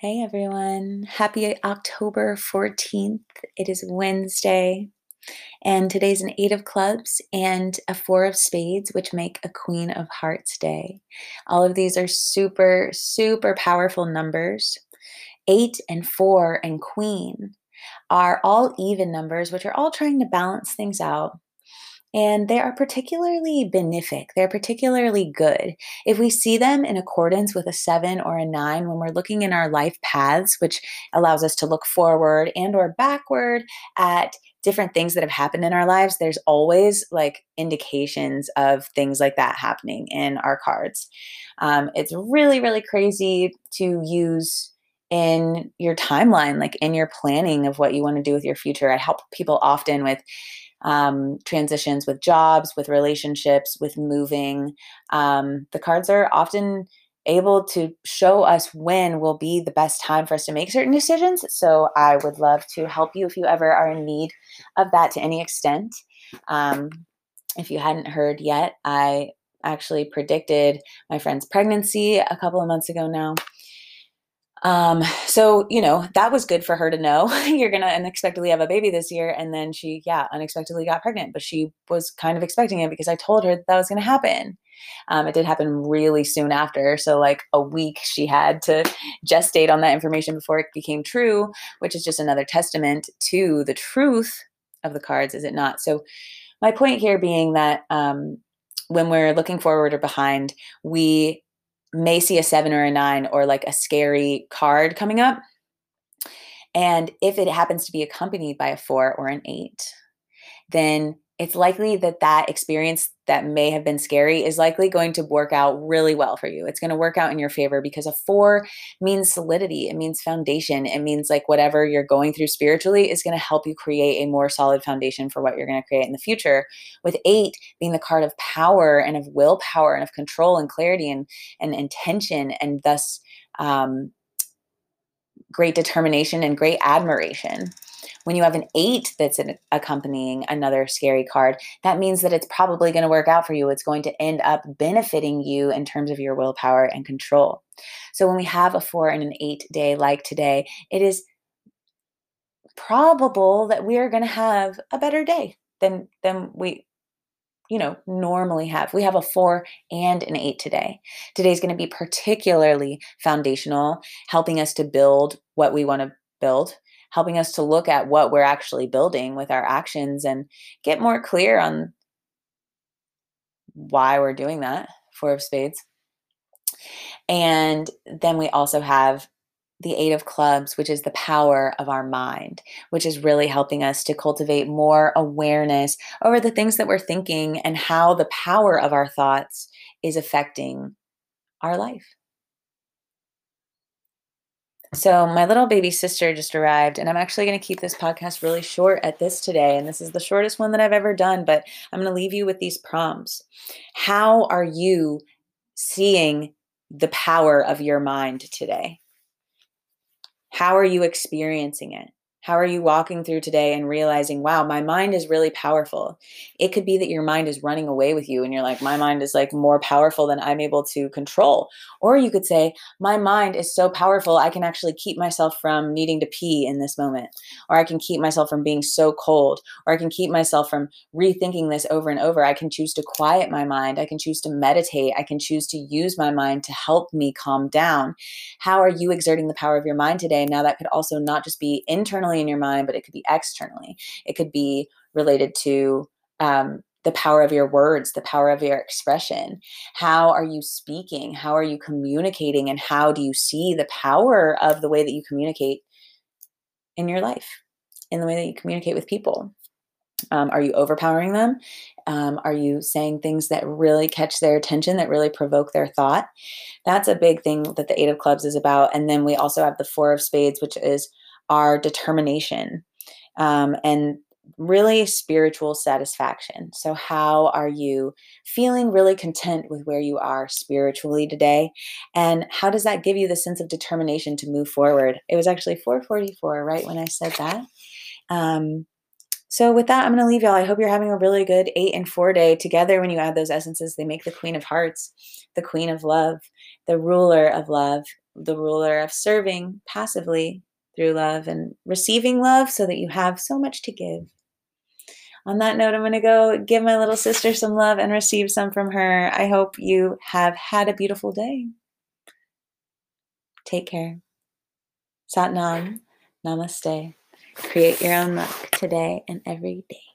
Hey everyone, happy October 14th. It is Wednesday, and today's an Eight of Clubs and a Four of Spades, which make a Queen of Hearts day. All of these are super, super powerful numbers. Eight and four and Queen are all even numbers, which are all trying to balance things out and they are particularly benefic. They're particularly good. If we see them in accordance with a seven or a nine when we're looking in our life paths, which allows us to look forward and or backward at different things that have happened in our lives, there's always like indications of things like that happening in our cards. Um, it's really, really crazy to use in your timeline, like in your planning of what you want to do with your future. I help people often with um, transitions with jobs, with relationships, with moving. Um, the cards are often able to show us when will be the best time for us to make certain decisions. So I would love to help you if you ever are in need of that to any extent. Um, if you hadn't heard yet, I actually predicted my friend's pregnancy a couple of months ago now. Um, so, you know, that was good for her to know. You're going to unexpectedly have a baby this year. And then she, yeah, unexpectedly got pregnant, but she was kind of expecting it because I told her that, that was going to happen. Um, it did happen really soon after. So, like a week, she had to gestate on that information before it became true, which is just another testament to the truth of the cards, is it not? So, my point here being that um, when we're looking forward or behind, we may see a seven or a nine or like a scary card coming up. And if it happens to be accompanied by a four or an eight, then it's likely that that experience that may have been scary is likely going to work out really well for you. It's going to work out in your favor because a four means solidity, it means foundation, it means like whatever you're going through spiritually is going to help you create a more solid foundation for what you're going to create in the future. With eight being the card of power and of willpower and of control and clarity and, and intention, and thus um, great determination and great admiration. When you have an eight that's an, accompanying another scary card, that means that it's probably going to work out for you. It's going to end up benefiting you in terms of your willpower and control. So when we have a four and an eight day like today, it is probable that we are going to have a better day than than we you know normally have we have a 4 and an 8 today today's going to be particularly foundational helping us to build what we want to build helping us to look at what we're actually building with our actions and get more clear on why we're doing that. Four of Spades. And then we also have the Eight of Clubs, which is the power of our mind, which is really helping us to cultivate more awareness over the things that we're thinking and how the power of our thoughts is affecting our life. So, my little baby sister just arrived, and I'm actually going to keep this podcast really short at this today. And this is the shortest one that I've ever done, but I'm going to leave you with these prompts. How are you seeing the power of your mind today? How are you experiencing it? How are you walking through today and realizing, wow, my mind is really powerful? It could be that your mind is running away with you and you're like, my mind is like more powerful than I'm able to control. Or you could say, my mind is so powerful, I can actually keep myself from needing to pee in this moment. Or I can keep myself from being so cold. Or I can keep myself from rethinking this over and over. I can choose to quiet my mind. I can choose to meditate. I can choose to use my mind to help me calm down. How are you exerting the power of your mind today? Now, that could also not just be internally in your mind, but it could be externally. It could be related to um, the power of your words, the power of your expression. How are you speaking? How are you communicating? And how do you see the power of the way that you communicate in your life, in the way that you communicate with people? Um, are you overpowering them? Um, are you saying things that really catch their attention, that really provoke their thought? That's a big thing that the Eight of Clubs is about. And then we also have the Four of Spades, which is our determination um, and really spiritual satisfaction. So, how are you feeling really content with where you are spiritually today? And how does that give you the sense of determination to move forward? It was actually 444, right, when I said that. Um, so, with that, I'm going to leave y'all. I hope you're having a really good eight and four day. Together, when you add those essences, they make the Queen of Hearts, the Queen of Love, the ruler of love, the ruler of serving passively through love and receiving love so that you have so much to give. On that note, I'm going to go give my little sister some love and receive some from her. I hope you have had a beautiful day. Take care. Sat Nam. Namaste. Create your own luck today and every day.